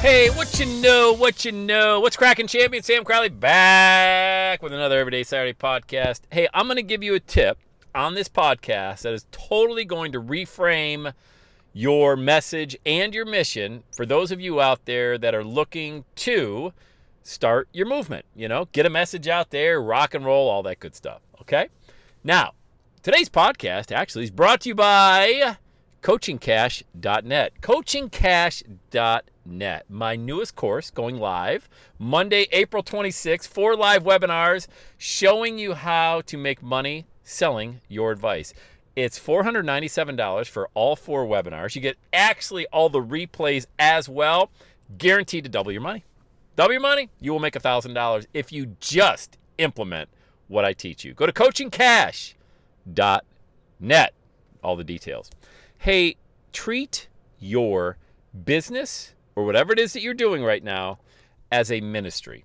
Hey, what you know, what you know. What's cracking, champion? Sam Crowley back with another Everyday Saturday podcast. Hey, I'm going to give you a tip on this podcast that is totally going to reframe your message and your mission for those of you out there that are looking to start your movement. You know, get a message out there, rock and roll, all that good stuff. Okay? Now, today's podcast actually is brought to you by coachingcash.net. Coachingcash.net. My newest course going live Monday, April 26th, four live webinars showing you how to make money selling your advice. It's $497 for all four webinars. You get actually all the replays as well, guaranteed to double your money. Double your money, you will make $1,000 if you just implement what I teach you. Go to coachingcash.net. All the details. Hey, treat your business or whatever it is that you're doing right now as a ministry.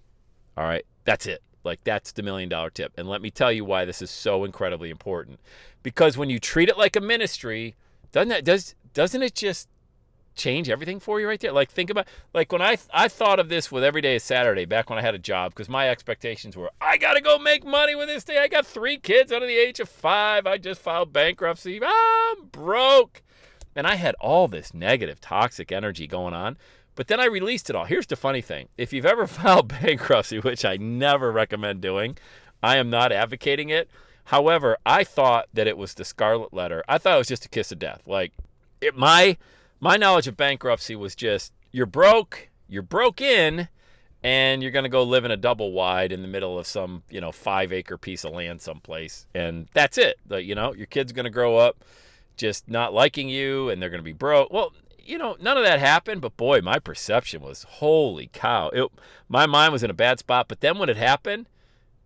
All right, that's it. Like that's the million dollar tip. And let me tell you why this is so incredibly important. Because when you treat it like a ministry, doesn't that does doesn't it just change everything for you right there? Like think about like when I I thought of this with every day is Saturday back when I had a job because my expectations were I got to go make money with this day. I got 3 kids under the age of 5. I just filed bankruptcy. I'm broke. And I had all this negative toxic energy going on. But then I released it all. Here's the funny thing if you've ever filed bankruptcy, which I never recommend doing, I am not advocating it. However, I thought that it was the scarlet letter. I thought it was just a kiss of death. Like it, my my knowledge of bankruptcy was just you're broke, you're broke in, and you're going to go live in a double wide in the middle of some you know five acre piece of land someplace, and that's it. The, you know your kid's going to grow up just not liking you, and they're going to be broke. Well, you know, none of that happened, but boy, my perception was holy cow. It, my mind was in a bad spot. But then when it happened,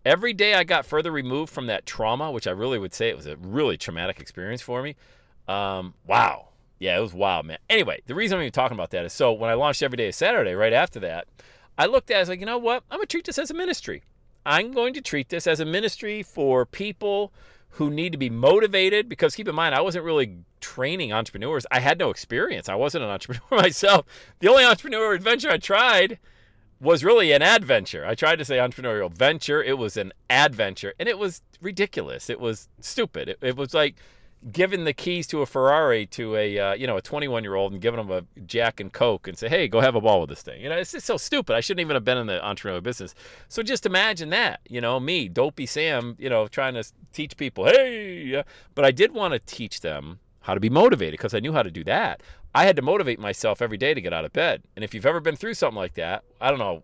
every day I got further removed from that trauma, which I really would say it was a really traumatic experience for me. Um, wow. Yeah, it was wild, man. Anyway, the reason I'm even talking about that is so when I launched Every Day is Saturday, right after that, I looked at it, I was like, you know what? I'm going to treat this as a ministry. I'm going to treat this as a ministry for people who need to be motivated because keep in mind I wasn't really training entrepreneurs. I had no experience. I wasn't an entrepreneur myself. The only entrepreneur adventure I tried was really an adventure. I tried to say entrepreneurial venture. It was an adventure and it was ridiculous. It was stupid. It, it was like giving the keys to a Ferrari to a uh, you know a 21 year old and giving them a Jack and Coke and say, hey, go have a ball with this thing. You know, it's just so stupid. I shouldn't even have been in the entrepreneurial business. So just imagine that. You know, me, dopey Sam, you know, trying to teach people, hey, but I did want to teach them how to be motivated because I knew how to do that. I had to motivate myself every day to get out of bed. And if you've ever been through something like that, I don't know.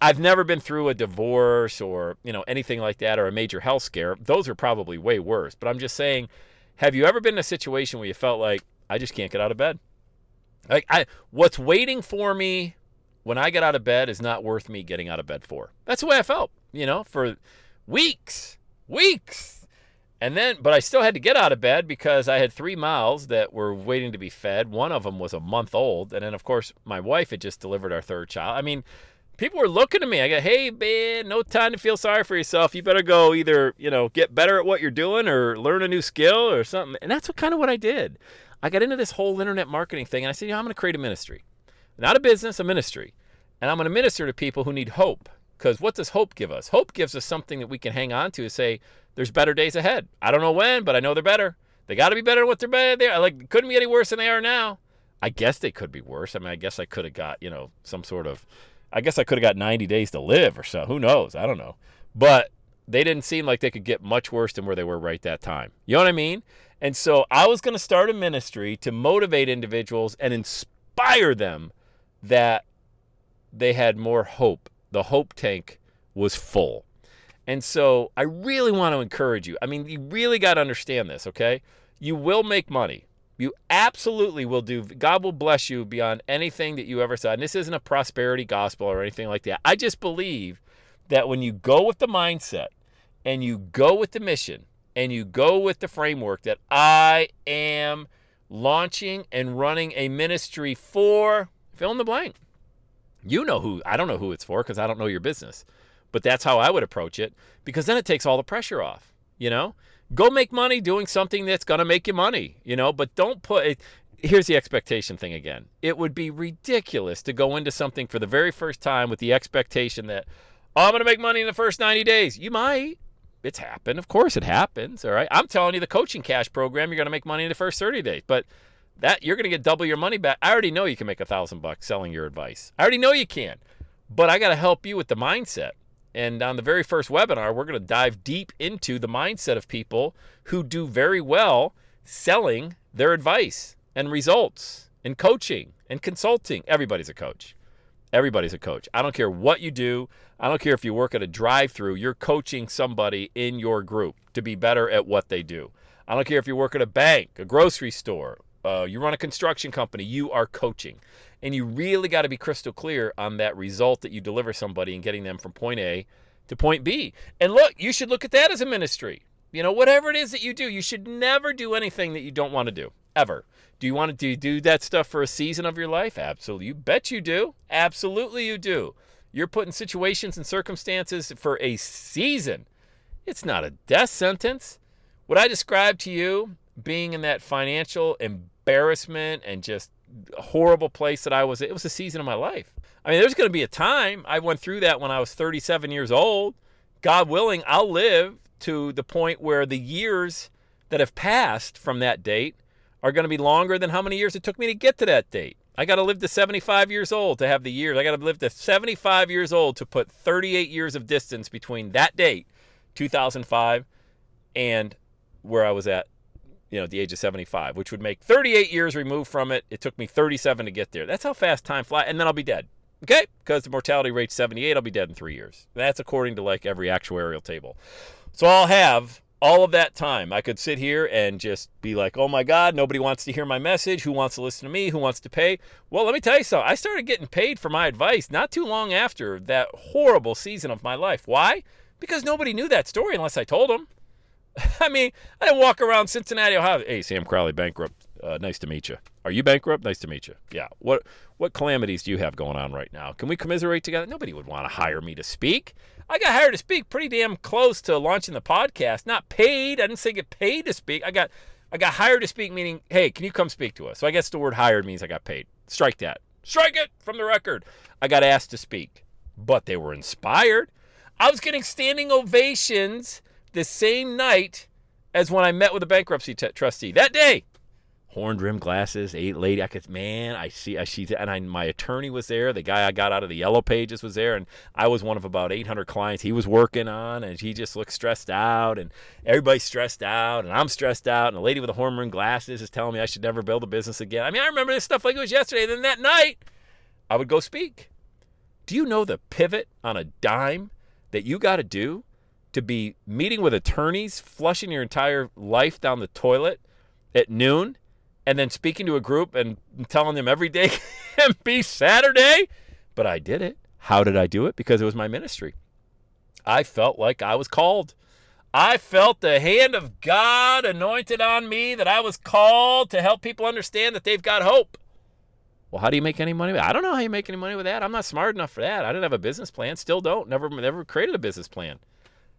I've never been through a divorce or, you know, anything like that or a major health scare. Those are probably way worse. But I'm just saying have you ever been in a situation where you felt like I just can't get out of bed? Like I what's waiting for me when I get out of bed is not worth me getting out of bed for. That's the way I felt, you know, for weeks, weeks. And then but I still had to get out of bed because I had 3 miles that were waiting to be fed. One of them was a month old, and then of course my wife had just delivered our third child. I mean, people were looking at me. I go, hey, man, no time to feel sorry for yourself. You better go either, you know, get better at what you're doing or learn a new skill or something. And that's what kind of what I did. I got into this whole internet marketing thing and I said, you know, I'm going to create a ministry. Not a business, a ministry. And I'm going to minister to people who need hope. Because what does hope give us? Hope gives us something that we can hang on to and say, there's better days ahead. I don't know when, but I know they're better. They got to be better than what they're better. They're like, couldn't be any worse than they are now. I guess they could be worse. I mean, I guess I could have got, you know, some sort of I guess I could have got 90 days to live or so. Who knows? I don't know. But they didn't seem like they could get much worse than where they were right that time. You know what I mean? And so I was going to start a ministry to motivate individuals and inspire them that they had more hope. The hope tank was full. And so I really want to encourage you. I mean, you really got to understand this, okay? You will make money. You absolutely will do. God will bless you beyond anything that you ever saw. And this isn't a prosperity gospel or anything like that. I just believe that when you go with the mindset and you go with the mission and you go with the framework that I am launching and running a ministry for fill in the blank. You know who, I don't know who it's for because I don't know your business, but that's how I would approach it because then it takes all the pressure off, you know? Go make money doing something that's going to make you money, you know, but don't put it. Here's the expectation thing again. It would be ridiculous to go into something for the very first time with the expectation that, oh, I'm going to make money in the first 90 days. You might. It's happened. Of course it happens. All right. I'm telling you, the coaching cash program, you're going to make money in the first 30 days. But that you're going to get double your money back. I already know you can make a thousand bucks selling your advice. I already know you can, but I got to help you with the mindset. And on the very first webinar, we're going to dive deep into the mindset of people who do very well selling their advice and results and coaching and consulting. Everybody's a coach. Everybody's a coach. I don't care what you do. I don't care if you work at a drive through, you're coaching somebody in your group to be better at what they do. I don't care if you work at a bank, a grocery store, uh, you run a construction company, you are coaching. And you really got to be crystal clear on that result that you deliver somebody and getting them from point A to point B. And look, you should look at that as a ministry. You know, whatever it is that you do, you should never do anything that you don't want to do, ever. Do you want to do, that stuff for a season of your life? Absolutely. You bet you do. Absolutely, you do. You're put in situations and circumstances for a season. It's not a death sentence. What I described to you being in that financial embarrassment and just horrible place that I was. It was a season of my life. I mean, there's going to be a time. I went through that when I was 37 years old. God willing, I'll live to the point where the years that have passed from that date are going to be longer than how many years it took me to get to that date. I got to live to 75 years old to have the years. I got to live to 75 years old to put 38 years of distance between that date, 2005, and where I was at you know, at the age of 75, which would make 38 years removed from it. It took me 37 to get there. That's how fast time flies, and then I'll be dead. Okay? Because the mortality rate's 78, I'll be dead in three years. That's according to like every actuarial table. So I'll have all of that time. I could sit here and just be like, oh my God, nobody wants to hear my message. Who wants to listen to me? Who wants to pay? Well, let me tell you something. I started getting paid for my advice not too long after that horrible season of my life. Why? Because nobody knew that story unless I told them. I mean, I didn't walk around Cincinnati, Ohio. Hey, Sam Crowley, bankrupt. Uh, nice to meet you. Are you bankrupt? Nice to meet you. Yeah. What what calamities do you have going on right now? Can we commiserate together? Nobody would want to hire me to speak. I got hired to speak pretty damn close to launching the podcast. Not paid. I didn't say get paid to speak. I got I got hired to speak, meaning, hey, can you come speak to us? So I guess the word hired means I got paid. Strike that. Strike it from the record. I got asked to speak, but they were inspired. I was getting standing ovations the same night as when I met with a bankruptcy t- trustee. That day, horn rimmed glasses, eight lady. I could, man, I see, I see, and I, my attorney was there. The guy I got out of the yellow pages was there, and I was one of about 800 clients he was working on, and he just looked stressed out, and everybody's stressed out, and I'm stressed out, and the lady with the horn rimmed glasses is telling me I should never build a business again. I mean, I remember this stuff like it was yesterday. And then that night, I would go speak. Do you know the pivot on a dime that you got to do to be meeting with attorneys, flushing your entire life down the toilet at noon, and then speaking to a group and telling them every day can be Saturday. But I did it. How did I do it? Because it was my ministry. I felt like I was called. I felt the hand of God anointed on me that I was called to help people understand that they've got hope. Well, how do you make any money? I don't know how you make any money with that. I'm not smart enough for that. I didn't have a business plan. Still don't. Never, never created a business plan.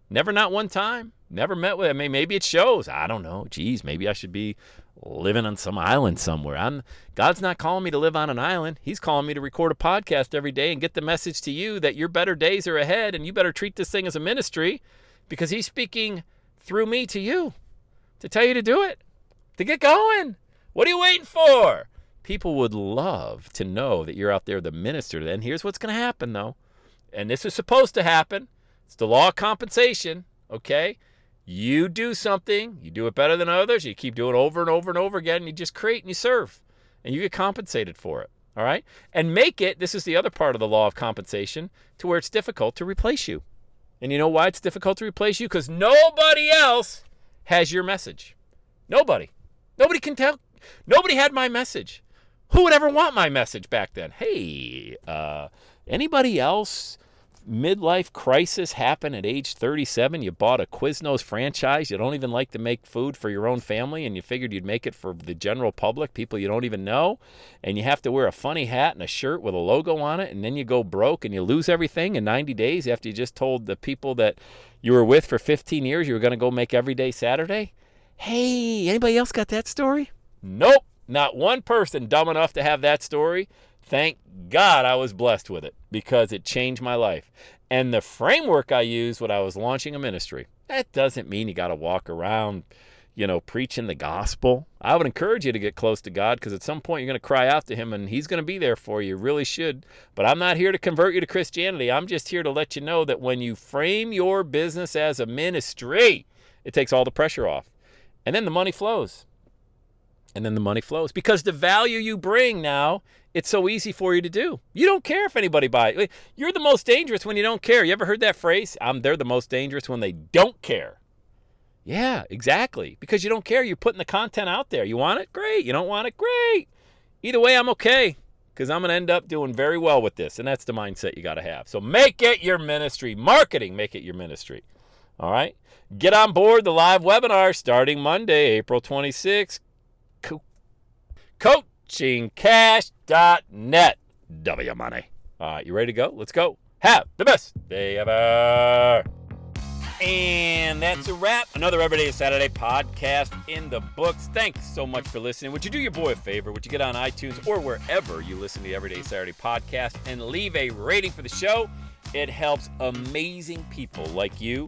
Never not one time. Never met with. I mean, maybe it shows. I don't know. Geez, maybe I should be living on some island somewhere. I'm God's not calling me to live on an island. He's calling me to record a podcast every day and get the message to you that your better days are ahead and you better treat this thing as a ministry because he's speaking through me to you to tell you to do it. To get going. What are you waiting for? People would love to know that you're out there the minister. And here's what's going to happen though. And this is supposed to happen. It's the law of compensation. okay? You do something, you do it better than others, you keep doing it over and over and over again, and you just create and you serve, and you get compensated for it. All right? And make it, this is the other part of the law of compensation, to where it's difficult to replace you. And you know why it's difficult to replace you? Because nobody else has your message. Nobody. Nobody can tell. Nobody had my message. Who would ever want my message back then? Hey, uh, anybody else midlife crisis happen at age 37. You bought a Quiznos franchise. You don't even like to make food for your own family, and you figured you'd make it for the general public, people you don't even know. And you have to wear a funny hat and a shirt with a logo on it, and then you go broke and you lose everything in 90 days after you just told the people that you were with for 15 years you were going to go make every day Saturday. Hey, anybody else got that story? Nope. Not one person dumb enough to have that story. Thank God I was blessed with it because it changed my life. And the framework I used when I was launching a ministry, that doesn't mean you got to walk around, you know, preaching the gospel. I would encourage you to get close to God because at some point you're going to cry out to Him and He's going to be there for you. You really should. But I'm not here to convert you to Christianity. I'm just here to let you know that when you frame your business as a ministry, it takes all the pressure off. And then the money flows and then the money flows. Because the value you bring now it's so easy for you to do. You don't care if anybody buys you're the most dangerous when you don't care. You ever heard that phrase? I'm they're the most dangerous when they don't care. Yeah exactly. Because you don't care. You're putting the content out there. You want it? Great. You don't want it? Great. Either way i'm okay because i'm going to end up doing very well with this and that's the mindset you got to have. So make it your ministry. Marketing make it your ministry. All right? Get on board the live webinar starting monday april 26th coachingcash.net. W money. All right, you ready to go? Let's go. Have the best day ever. And that's a wrap. Another Everyday Saturday podcast in the books. Thanks so much for listening. Would you do your boy a favor? Would you get on iTunes or wherever you listen to the Everyday Saturday podcast and leave a rating for the show? It helps amazing people like you